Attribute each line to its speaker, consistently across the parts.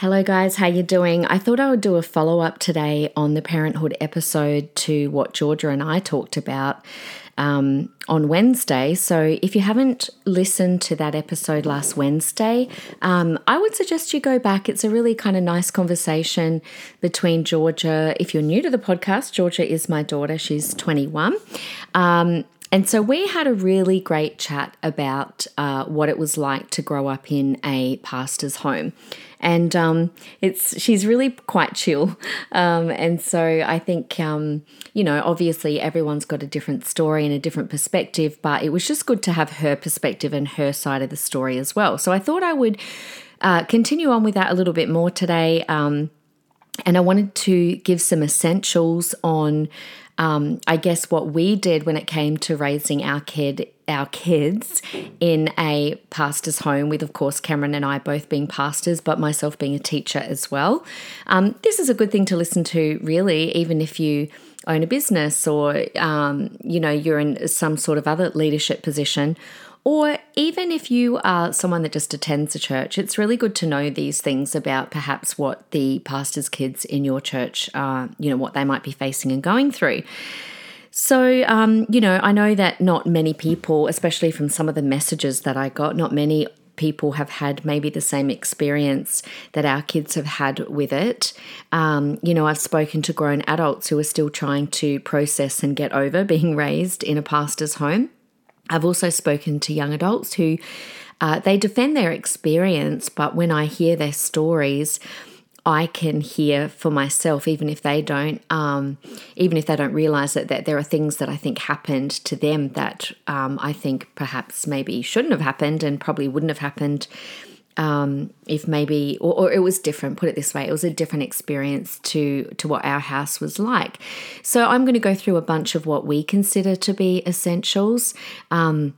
Speaker 1: Hello guys, how you doing? I thought I would do a follow-up today on the parenthood episode to what Georgia and I talked about um, on Wednesday. So if you haven't listened to that episode last Wednesday, um, I would suggest you go back. It's a really kind of nice conversation between Georgia. If you're new to the podcast, Georgia is my daughter. She's 21. Um, and so we had a really great chat about uh, what it was like to grow up in a pastor's home and um, it's she's really quite chill. Um, and so I think um, you know, obviously everyone's got a different story and a different perspective, but it was just good to have her perspective and her side of the story as well. So I thought I would uh, continue on with that a little bit more today. Um, and I wanted to give some essentials on um, I guess what we did when it came to raising our kid our kids in a pastor's home, with of course Cameron and I both being pastors, but myself being a teacher as well. Um, this is a good thing to listen to, really, even if you own a business or um, you know you're in some sort of other leadership position or even if you are someone that just attends a church, it's really good to know these things about perhaps what the pastor's kids in your church, uh, you know, what they might be facing and going through. So, um, you know, I know that not many people, especially from some of the messages that I got, not many people have had maybe the same experience that our kids have had with it. Um, you know, I've spoken to grown adults who are still trying to process and get over being raised in a pastor's home. I've also spoken to young adults who uh, they defend their experience, but when I hear their stories, I can hear for myself, even if they don't, um, even if they don't realize that, that there are things that I think happened to them that um, I think perhaps maybe shouldn't have happened and probably wouldn't have happened um, if maybe or, or, it was different put it this way it was a different experience to to what our house was like. So i'm going to go through a bunch of what we consider to be essentials um,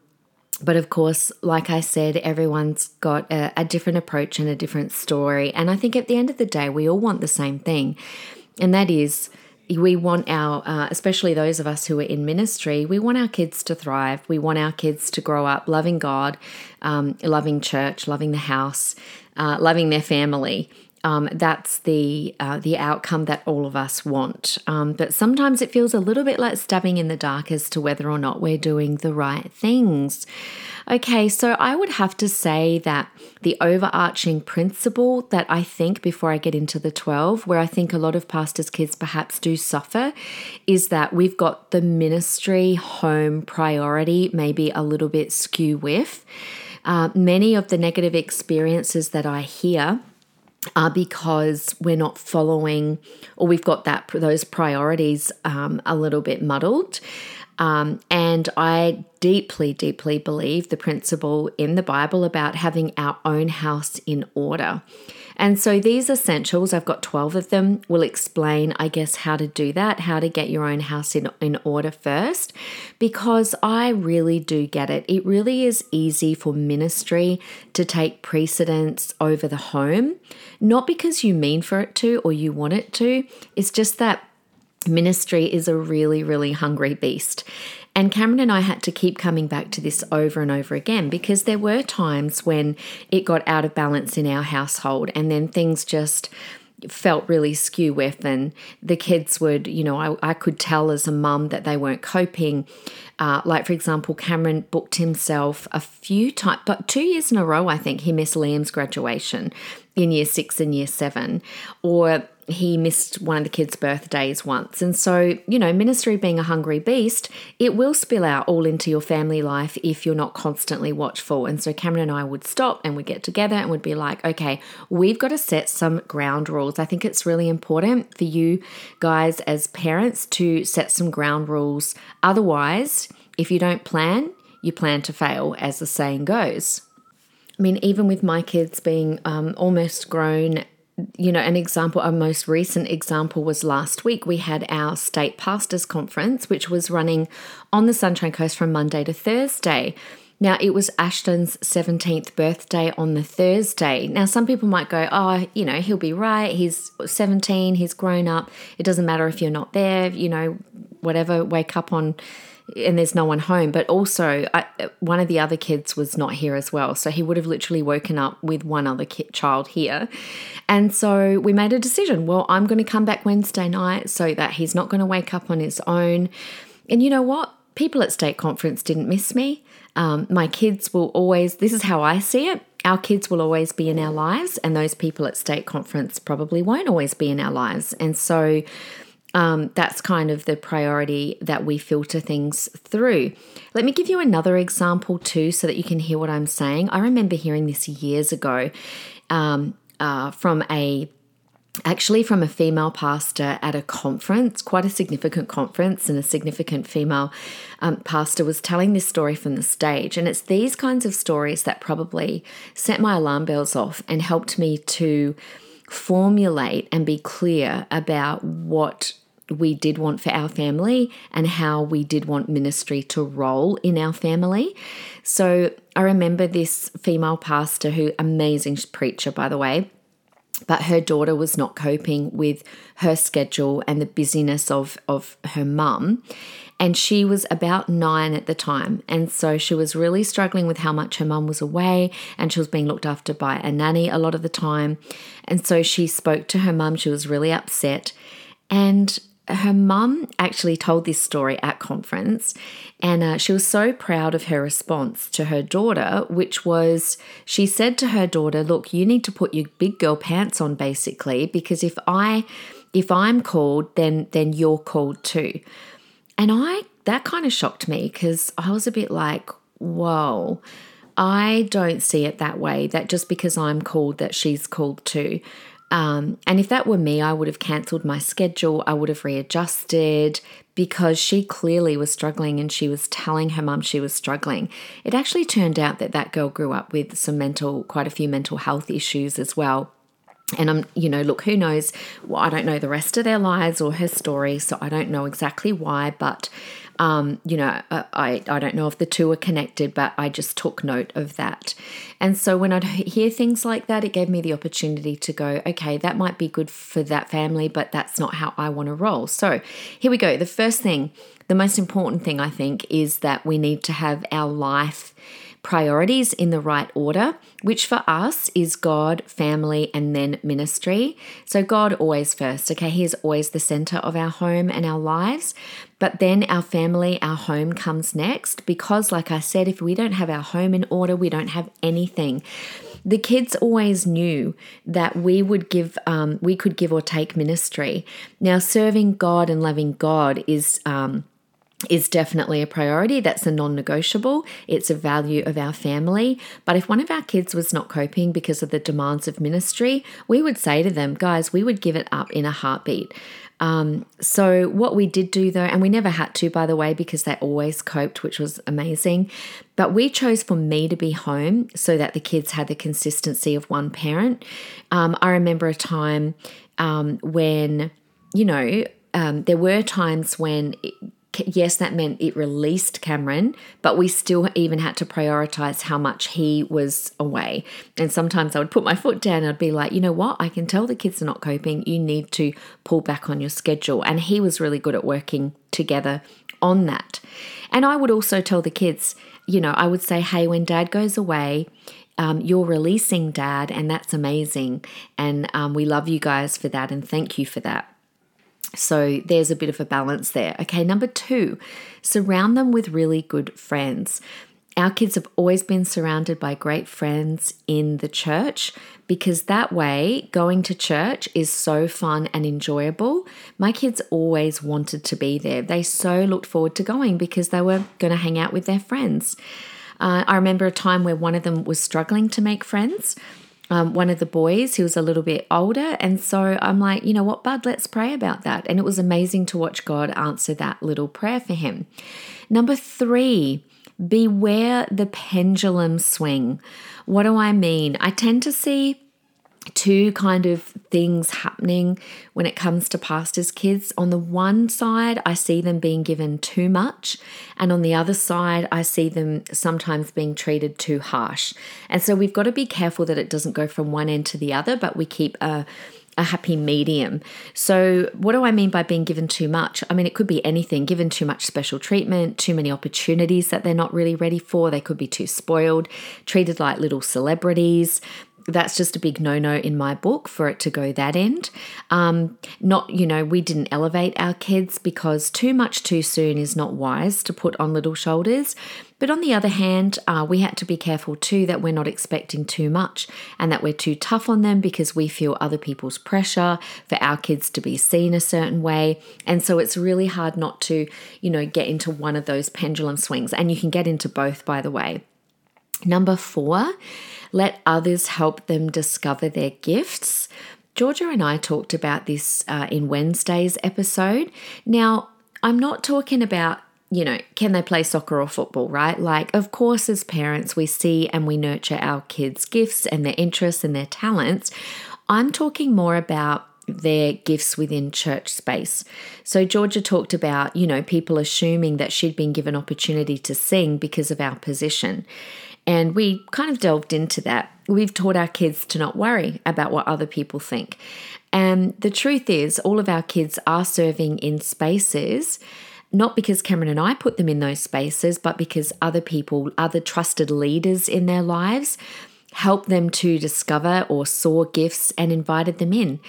Speaker 1: but of course like i said everyone's got a, a different approach and a different story and i think at the end of the day we all want the same thing and that is we want our, uh, especially those of us who are in ministry, we want our kids to thrive. We want our kids to grow up loving God, um, loving church, loving the house, uh, loving their family. Um, that's the uh, the outcome that all of us want. Um, but sometimes it feels a little bit like stabbing in the dark as to whether or not we're doing the right things. Okay, so I would have to say that the overarching principle that I think before I get into the 12, where I think a lot of pastors' kids perhaps do suffer, is that we've got the ministry home priority maybe a little bit skew with. Uh, many of the negative experiences that I hear are because we're not following or we've got that those priorities um, a little bit muddled. Um, and I deeply, deeply believe the principle in the Bible about having our own house in order. And so these essentials, I've got 12 of them, will explain, I guess, how to do that, how to get your own house in, in order first, because I really do get it. It really is easy for ministry to take precedence over the home, not because you mean for it to or you want it to, it's just that ministry is a really, really hungry beast. And Cameron and I had to keep coming back to this over and over again because there were times when it got out of balance in our household and then things just felt really skew with and the kids would you know I, I could tell as a mum that they weren't coping uh, like for example cameron booked himself a few times but two years in a row i think he missed liam's graduation in year six and year seven or he missed one of the kids' birthdays once. And so, you know, ministry being a hungry beast, it will spill out all into your family life if you're not constantly watchful. And so, Cameron and I would stop and we'd get together and we'd be like, okay, we've got to set some ground rules. I think it's really important for you guys as parents to set some ground rules. Otherwise, if you don't plan, you plan to fail, as the saying goes. I mean, even with my kids being um, almost grown you know, an example, a most recent example was last week. We had our state pastors conference, which was running on the Sunshine Coast from Monday to Thursday. Now, it was Ashton's 17th birthday on the Thursday. Now, some people might go, oh, you know, he'll be right. He's 17, he's grown up. It doesn't matter if you're not there, you know, whatever, wake up on and there's no one home. But also, I, one of the other kids was not here as well. So he would have literally woken up with one other kid, child here. And so we made a decision well, I'm going to come back Wednesday night so that he's not going to wake up on his own. And you know what? People at state conference didn't miss me. Um, my kids will always, this is how I see it. Our kids will always be in our lives, and those people at state conference probably won't always be in our lives. And so um, that's kind of the priority that we filter things through. Let me give you another example too, so that you can hear what I'm saying. I remember hearing this years ago um, uh, from a actually from a female pastor at a conference, quite a significant conference, and a significant female um, pastor was telling this story from the stage. And it's these kinds of stories that probably set my alarm bells off and helped me to formulate and be clear about what we did want for our family and how we did want ministry to roll in our family. So I remember this female pastor who amazing preacher by the way but her daughter was not coping with her schedule and the busyness of, of her mum. And she was about nine at the time. And so she was really struggling with how much her mum was away and she was being looked after by a nanny a lot of the time. And so she spoke to her mum. She was really upset. And her mum actually told this story at conference, and uh, she was so proud of her response to her daughter, which was she said to her daughter, "Look, you need to put your big girl pants on, basically, because if I if I'm called, then then you're called too." And I that kind of shocked me because I was a bit like, "Whoa." I don't see it that way, that just because I'm called, that she's called too. Um, and if that were me, I would have cancelled my schedule. I would have readjusted because she clearly was struggling and she was telling her mum she was struggling. It actually turned out that that girl grew up with some mental, quite a few mental health issues as well. And I'm, you know, look, who knows? Well, I don't know the rest of their lives or her story, so I don't know exactly why, but um, you know, I, I don't know if the two are connected, but I just took note of that. And so when I'd hear things like that, it gave me the opportunity to go, okay, that might be good for that family, but that's not how I want to roll. So here we go. The first thing, the most important thing I think is that we need to have our life priorities in the right order, which for us is God, family, and then ministry. So, God always first, okay? He is always the center of our home and our lives. But then our family, our home comes next because, like I said, if we don't have our home in order, we don't have anything the kids always knew that we would give um, we could give or take ministry now serving god and loving god is um, is definitely a priority. That's a non negotiable. It's a value of our family. But if one of our kids was not coping because of the demands of ministry, we would say to them, guys, we would give it up in a heartbeat. Um, so, what we did do though, and we never had to, by the way, because they always coped, which was amazing, but we chose for me to be home so that the kids had the consistency of one parent. Um, I remember a time um, when, you know, um, there were times when yes, that meant it released Cameron, but we still even had to prioritize how much he was away. And sometimes I would put my foot down I'd be like, you know what? I can tell the kids are not coping. You need to pull back on your schedule. And he was really good at working together on that. And I would also tell the kids, you know, I would say, hey, when dad goes away, um, you're releasing dad, and that's amazing. And um, we love you guys for that, and thank you for that. So there's a bit of a balance there. Okay, number two, surround them with really good friends. Our kids have always been surrounded by great friends in the church because that way going to church is so fun and enjoyable. My kids always wanted to be there. They so looked forward to going because they were going to hang out with their friends. Uh, I remember a time where one of them was struggling to make friends um, one of the boys who was a little bit older. And so I'm like, you know what, Bud, let's pray about that. And it was amazing to watch God answer that little prayer for him. Number three, beware the pendulum swing. What do I mean? I tend to see two kind of things happening when it comes to pastors' kids. On the one side, I see them being given too much, and on the other side, I see them sometimes being treated too harsh. And so we've got to be careful that it doesn't go from one end to the other, but we keep a a happy medium. So, what do I mean by being given too much? I mean, it could be anything given too much special treatment, too many opportunities that they're not really ready for. They could be too spoiled, treated like little celebrities that's just a big no no in my book for it to go that end. Um, not, you know, we didn't elevate our kids because too much too soon is not wise to put on little shoulders. But on the other hand, uh, we had to be careful too that we're not expecting too much and that we're too tough on them because we feel other people's pressure for our kids to be seen a certain way. And so it's really hard not to, you know, get into one of those pendulum swings. And you can get into both, by the way. Number four, let others help them discover their gifts. Georgia and I talked about this uh, in Wednesday's episode. Now, I'm not talking about you know, can they play soccer or football, right? Like, of course, as parents, we see and we nurture our kids' gifts and their interests and their talents. I'm talking more about their gifts within church space. So Georgia talked about, you know, people assuming that she'd been given opportunity to sing because of our position. And we kind of delved into that. We've taught our kids to not worry about what other people think. And the truth is, all of our kids are serving in spaces, not because Cameron and I put them in those spaces, but because other people, other trusted leaders in their lives, helped them to discover or saw gifts and invited them in.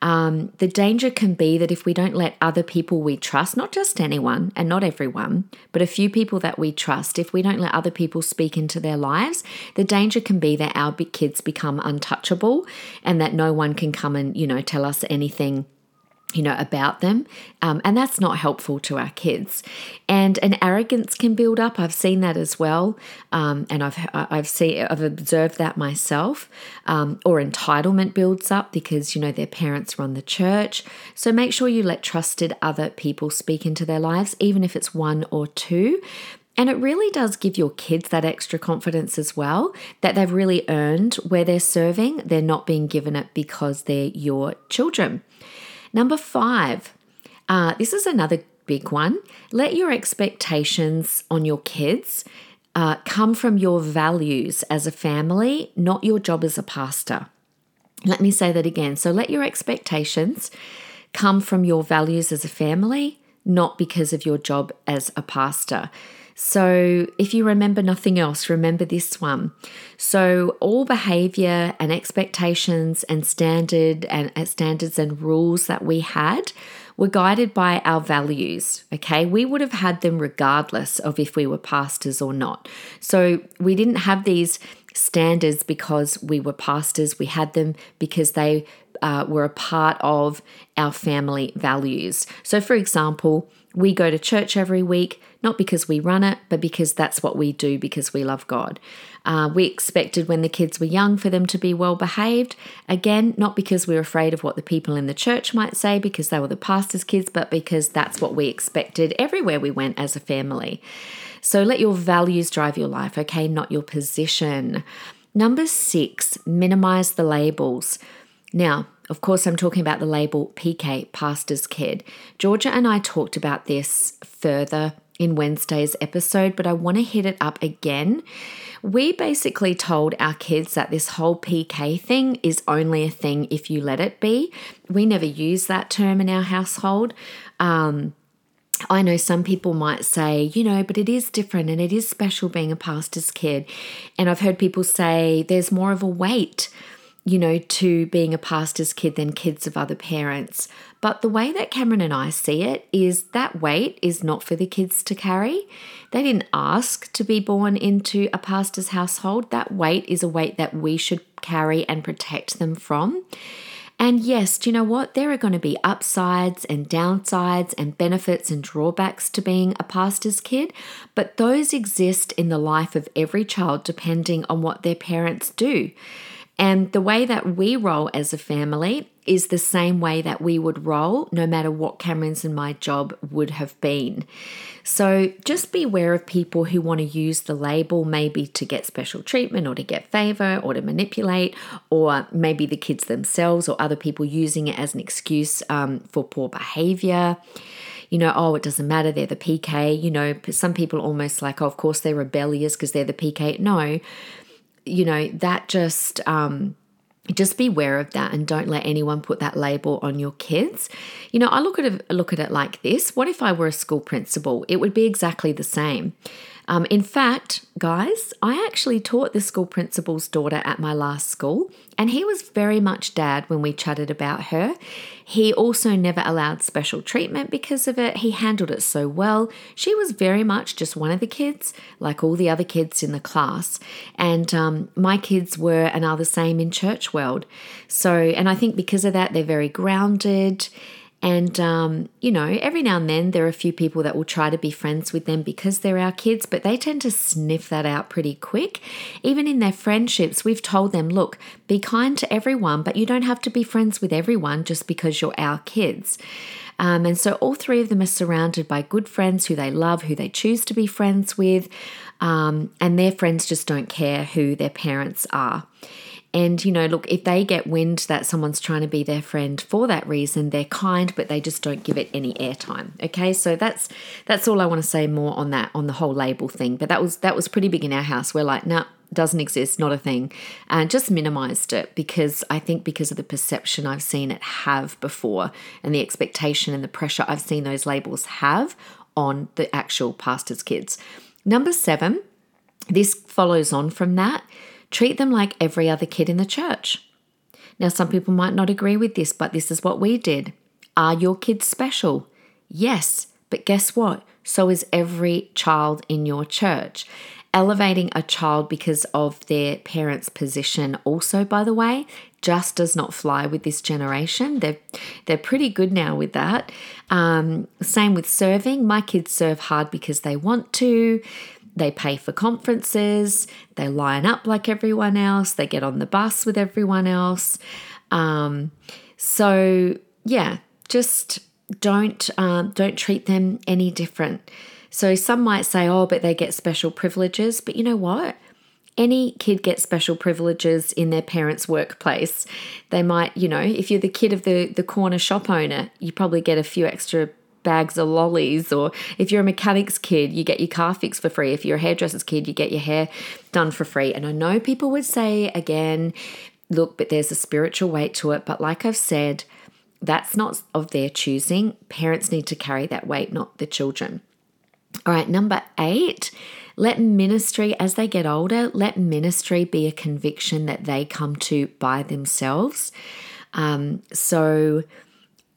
Speaker 1: Um, the danger can be that if we don't let other people we trust, not just anyone and not everyone, but a few people that we trust, if we don't let other people speak into their lives, the danger can be that our kids become untouchable and that no one can come and, you know, tell us anything you know about them. Um, and that's not helpful to our kids. And an arrogance can build up. I've seen that as well. Um, and i've i've seen i've observed that myself. Um, or entitlement builds up because you know their parents run the church. So make sure you let trusted other people speak into their lives even if it's one or two. And it really does give your kids that extra confidence as well that they've really earned where they're serving. They're not being given it because they're your children. Number five, uh, this is another big one. Let your expectations on your kids uh, come from your values as a family, not your job as a pastor. Let me say that again. So let your expectations come from your values as a family, not because of your job as a pastor. So, if you remember nothing else, remember this one. So, all behavior and expectations and standard and uh, standards and rules that we had were guided by our values. Okay, we would have had them regardless of if we were pastors or not. So, we didn't have these standards because we were pastors, we had them because they uh, were a part of our family values. So, for example, we go to church every week, not because we run it, but because that's what we do because we love God. Uh, we expected when the kids were young for them to be well behaved. Again, not because we were afraid of what the people in the church might say because they were the pastor's kids, but because that's what we expected everywhere we went as a family. So let your values drive your life, okay, not your position. Number six, minimize the labels. Now, of course, I'm talking about the label PK, Pastor's Kid. Georgia and I talked about this further in Wednesday's episode, but I want to hit it up again. We basically told our kids that this whole PK thing is only a thing if you let it be. We never use that term in our household. Um, I know some people might say, you know, but it is different and it is special being a pastor's kid. And I've heard people say there's more of a weight you know, to being a pastor's kid than kids of other parents. But the way that Cameron and I see it is that weight is not for the kids to carry. They didn't ask to be born into a pastor's household. That weight is a weight that we should carry and protect them from. And yes, do you know what? There are going to be upsides and downsides and benefits and drawbacks to being a pastor's kid, but those exist in the life of every child depending on what their parents do. And the way that we roll as a family is the same way that we would roll, no matter what Cameron's and my job would have been. So just beware of people who want to use the label maybe to get special treatment or to get favor or to manipulate, or maybe the kids themselves or other people using it as an excuse um, for poor behavior you know, oh, it doesn't matter, they're the PK. You know, some people almost like, oh, of course they're rebellious because they're the PK. No, you know, that just um, just beware of that and don't let anyone put that label on your kids. You know, I look at it look at it like this. What if I were a school principal? It would be exactly the same. Um, in fact, guys, I actually taught the school principal's daughter at my last school, and he was very much dad when we chatted about her. He also never allowed special treatment because of it. He handled it so well. She was very much just one of the kids, like all the other kids in the class. And um, my kids were and are the same in church world. So, and I think because of that, they're very grounded and, um, you know, every now and then there are a few people that will try to be friends with them because they're our kids, but they tend to sniff that out pretty quick. Even in their friendships, we've told them, look, be kind to everyone, but you don't have to be friends with everyone just because you're our kids. Um, and so all three of them are surrounded by good friends who they love, who they choose to be friends with, um, and their friends just don't care who their parents are. And, you know, look, if they get wind that someone's trying to be their friend for that reason, they're kind, but they just don't give it any airtime. Okay, so that's that's all I want to say more on that, on the whole label thing. But that was that was pretty big in our house. We're like, nah, doesn't exist, not a thing, and just minimized it because I think because of the perception I've seen it have before and the expectation and the pressure I've seen those labels have on the actual pastor's kids. Number seven, this follows on from that Treat them like every other kid in the church. Now, some people might not agree with this, but this is what we did. Are your kids special? Yes, but guess what? So is every child in your church. Elevating a child because of their parents' position, also, by the way, just does not fly with this generation. They're they're pretty good now with that. Um, same with serving. My kids serve hard because they want to. They pay for conferences, they line up like everyone else, they get on the bus with everyone else. Um, so yeah, just don't um, don't treat them any different. So some might say, "Oh, but they get special privileges." But you know what? Any kid gets special privileges in their parents' workplace. They might, you know, if you're the kid of the the corner shop owner, you probably get a few extra bags of lollies, or if you're a mechanic's kid, you get your car fixed for free. If you're a hairdresser's kid, you get your hair done for free. And I know people would say again, look, but there's a spiritual weight to it. But like I've said, that's not of their choosing. Parents need to carry that weight, not the children. All right, number eight, let ministry, as they get older, let ministry be a conviction that they come to by themselves. Um, so,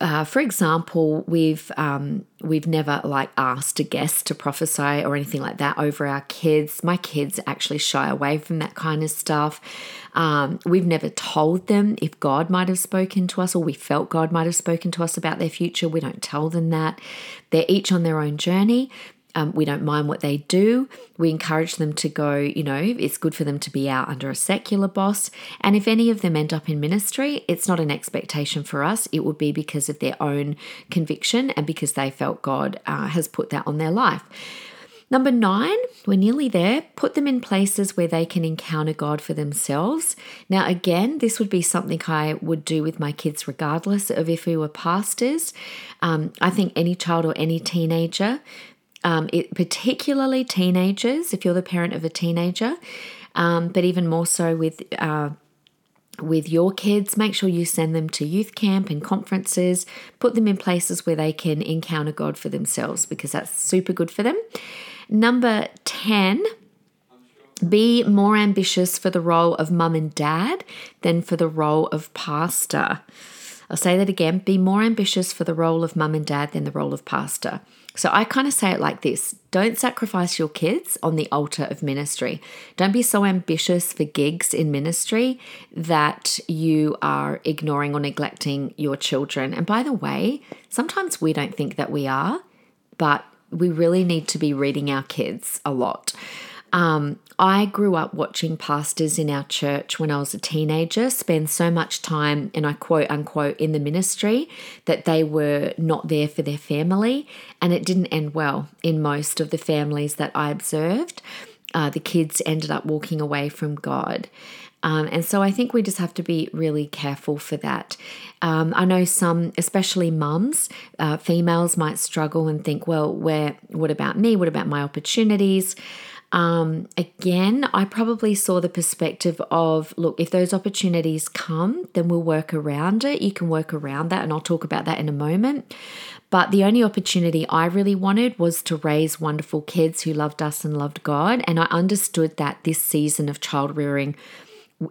Speaker 1: uh, for example, we've um, we've never like asked a guest to prophesy or anything like that over our kids. My kids actually shy away from that kind of stuff. Um, we've never told them if God might have spoken to us or we felt God might have spoken to us about their future. We don't tell them that. They're each on their own journey. Um, we don't mind what they do. We encourage them to go, you know, it's good for them to be out under a secular boss. And if any of them end up in ministry, it's not an expectation for us. It would be because of their own conviction and because they felt God uh, has put that on their life. Number nine, we're nearly there. Put them in places where they can encounter God for themselves. Now, again, this would be something I would do with my kids, regardless of if we were pastors. Um, I think any child or any teenager um, it, particularly teenagers, if you're the parent of a teenager, um, but even more so with uh, with your kids, make sure you send them to youth camp and conferences. Put them in places where they can encounter God for themselves because that's super good for them. Number 10, be more ambitious for the role of mum and dad than for the role of pastor. I'll say that again be more ambitious for the role of mum and dad than the role of pastor. So I kind of say it like this don't sacrifice your kids on the altar of ministry. Don't be so ambitious for gigs in ministry that you are ignoring or neglecting your children. And by the way, sometimes we don't think that we are, but we really need to be reading our kids a lot. Um, I grew up watching pastors in our church when I was a teenager spend so much time, and I quote unquote, in the ministry that they were not there for their family. And it didn't end well in most of the families that I observed. Uh, the kids ended up walking away from God. Um, and so I think we just have to be really careful for that. Um, I know some, especially mums, uh, females might struggle and think, well, where, what about me? What about my opportunities? Um, again, I probably saw the perspective of look, if those opportunities come, then we'll work around it. You can work around that, and I'll talk about that in a moment. But the only opportunity I really wanted was to raise wonderful kids who loved us and loved God. And I understood that this season of child rearing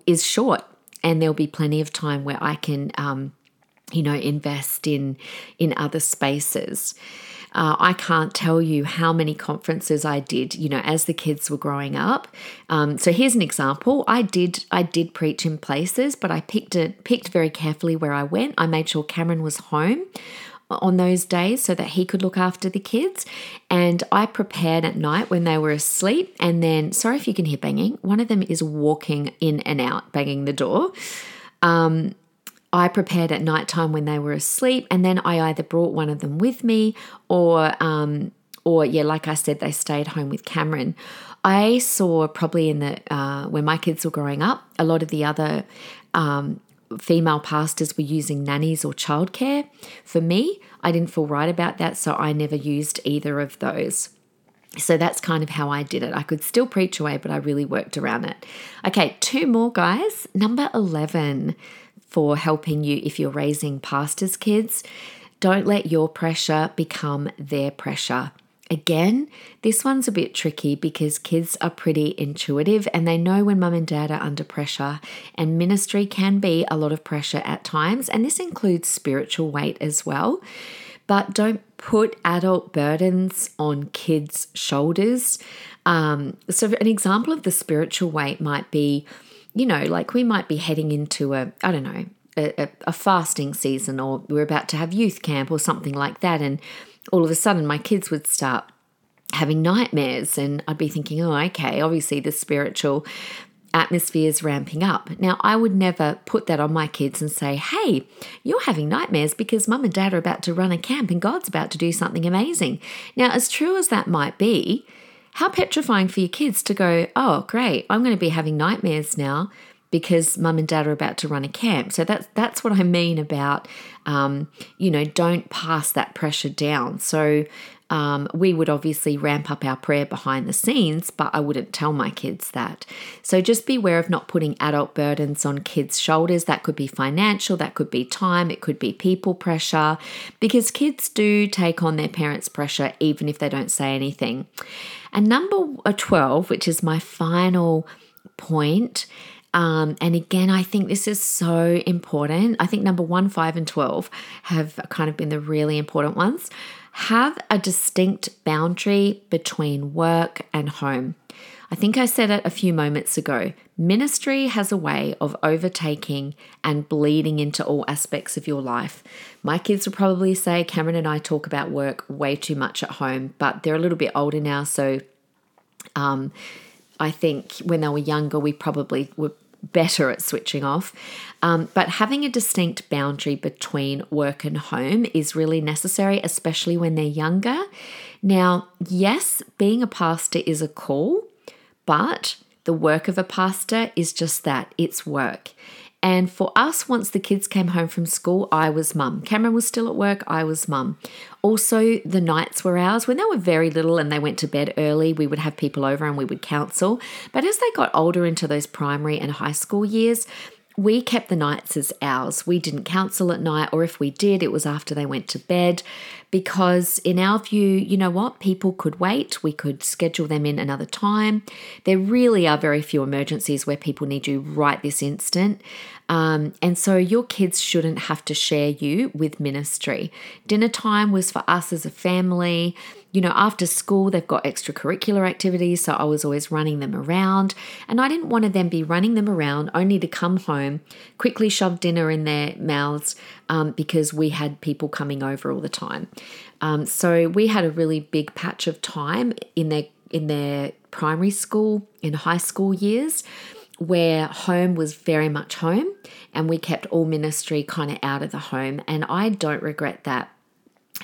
Speaker 1: is short, and there'll be plenty of time where I can, um, you know, invest in in other spaces. Uh, I can't tell you how many conferences I did, you know, as the kids were growing up. Um, so here's an example. I did I did preach in places, but I picked it picked very carefully where I went. I made sure Cameron was home on those days so that he could look after the kids. And I prepared at night when they were asleep. And then, sorry if you can hear banging, one of them is walking in and out, banging the door. Um, I prepared at night time when they were asleep, and then I either brought one of them with me, or um, or yeah, like I said, they stayed home with Cameron. I saw probably in the uh, when my kids were growing up, a lot of the other um, female pastors were using nannies or childcare. For me, I didn't feel right about that, so I never used either of those. So that's kind of how I did it. I could still preach away, but I really worked around it. Okay, two more guys. Number 11 for helping you if you're raising pastors' kids. Don't let your pressure become their pressure. Again, this one's a bit tricky because kids are pretty intuitive and they know when mum and dad are under pressure, and ministry can be a lot of pressure at times, and this includes spiritual weight as well. But don't put adult burdens on kids' shoulders. Um, so, an example of the spiritual weight might be you know, like we might be heading into a, I don't know, a, a, fasting season or we're about to have youth camp or something like that. And all of a sudden my kids would start having nightmares and I'd be thinking, oh, okay, obviously the spiritual atmosphere is ramping up. Now, I would never put that on my kids and say, hey, you're having nightmares because mum and dad are about to run a camp and God's about to do something amazing. Now, as true as that might be, how petrifying for your kids to go, oh, great, I'm going to be having nightmares now because mum and dad are about to run a camp. So that's that's what I mean about, um, you know, don't pass that pressure down. So um, we would obviously ramp up our prayer behind the scenes, but I wouldn't tell my kids that. So just beware of not putting adult burdens on kids' shoulders. That could be financial, that could be time, it could be people pressure, because kids do take on their parents' pressure even if they don't say anything. And number uh, 12, which is my final point, um, and again, I think this is so important. I think number one, five, and 12 have kind of been the really important ones. Have a distinct boundary between work and home. I think I said it a few moments ago. Ministry has a way of overtaking and bleeding into all aspects of your life. My kids will probably say Cameron and I talk about work way too much at home, but they're a little bit older now, so um, I think when they were younger, we probably were better at switching off. Um, but having a distinct boundary between work and home is really necessary, especially when they're younger. Now, yes, being a pastor is a call, but the work of a pastor is just that it's work. And for us, once the kids came home from school, I was mum. Cameron was still at work, I was mum. Also, the nights were ours. When they were very little and they went to bed early, we would have people over and we would counsel. But as they got older into those primary and high school years, we kept the nights as ours. We didn't counsel at night, or if we did, it was after they went to bed because, in our view, you know what? People could wait. We could schedule them in another time. There really are very few emergencies where people need you right this instant. Um, and so your kids shouldn't have to share you with ministry. Dinner time was for us as a family. You know, after school, they've got extracurricular activities, so I was always running them around. And I didn't want to then be running them around only to come home, quickly shove dinner in their mouths um, because we had people coming over all the time. Um, so we had a really big patch of time in their in their primary school, in high school years, where home was very much home and we kept all ministry kind of out of the home. And I don't regret that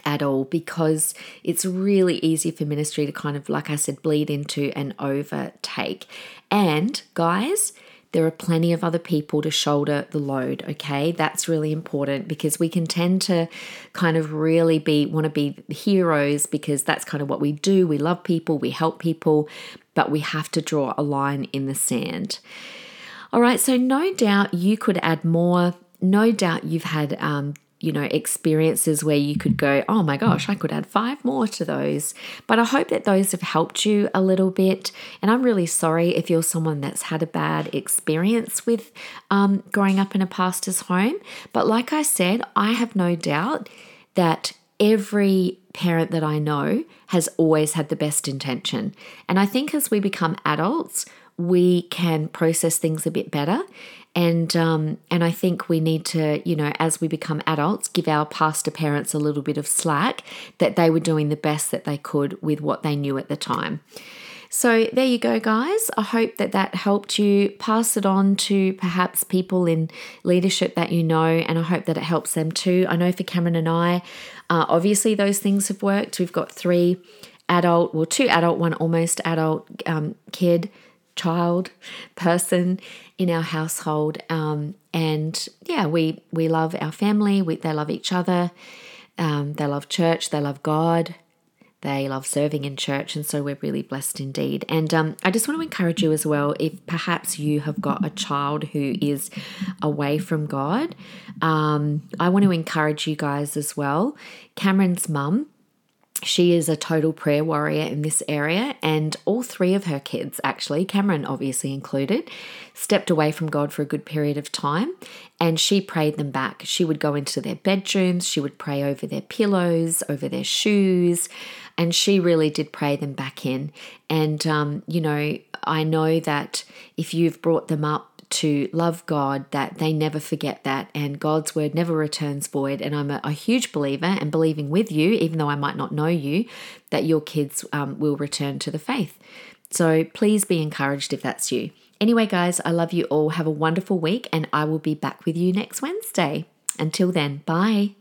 Speaker 1: at all because it's really easy for ministry to kind of, like I said, bleed into and overtake. And guys, there are plenty of other people to shoulder the load, okay? That's really important because we can tend to kind of really be want to be heroes because that's kind of what we do. We love people, we help people, but we have to draw a line in the sand. All right, so no doubt you could add more. No doubt you've had um, you know, experiences where you could go, oh my gosh, I could add five more to those. But I hope that those have helped you a little bit. And I'm really sorry if you're someone that's had a bad experience with um, growing up in a pastor's home. But like I said, I have no doubt that every parent that I know has always had the best intention. And I think as we become adults, we can process things a bit better and um, and I think we need to, you know, as we become adults, give our pastor parents a little bit of slack that they were doing the best that they could with what they knew at the time. So there you go, guys. I hope that that helped you. Pass it on to perhaps people in leadership that you know, and I hope that it helps them too. I know for Cameron and I, uh, obviously those things have worked. We've got three adult, well, two adult, one almost adult um, kid child person in our household um, and yeah we we love our family we, they love each other um, they love church they love god they love serving in church and so we're really blessed indeed. And um, i just want to encourage you as well if perhaps you have got a child who is away from god um, i want to encourage you guys as well. Cameron's mum she is a total prayer warrior in this area, and all three of her kids, actually, Cameron obviously included, stepped away from God for a good period of time and she prayed them back. She would go into their bedrooms, she would pray over their pillows, over their shoes, and she really did pray them back in. And, um, you know, I know that if you've brought them up to love God, that they never forget that, and God's word never returns void. And I'm a, a huge believer and believing with you, even though I might not know you, that your kids um, will return to the faith. So please be encouraged if that's you. Anyway, guys, I love you all. Have a wonderful week, and I will be back with you next Wednesday. Until then, bye.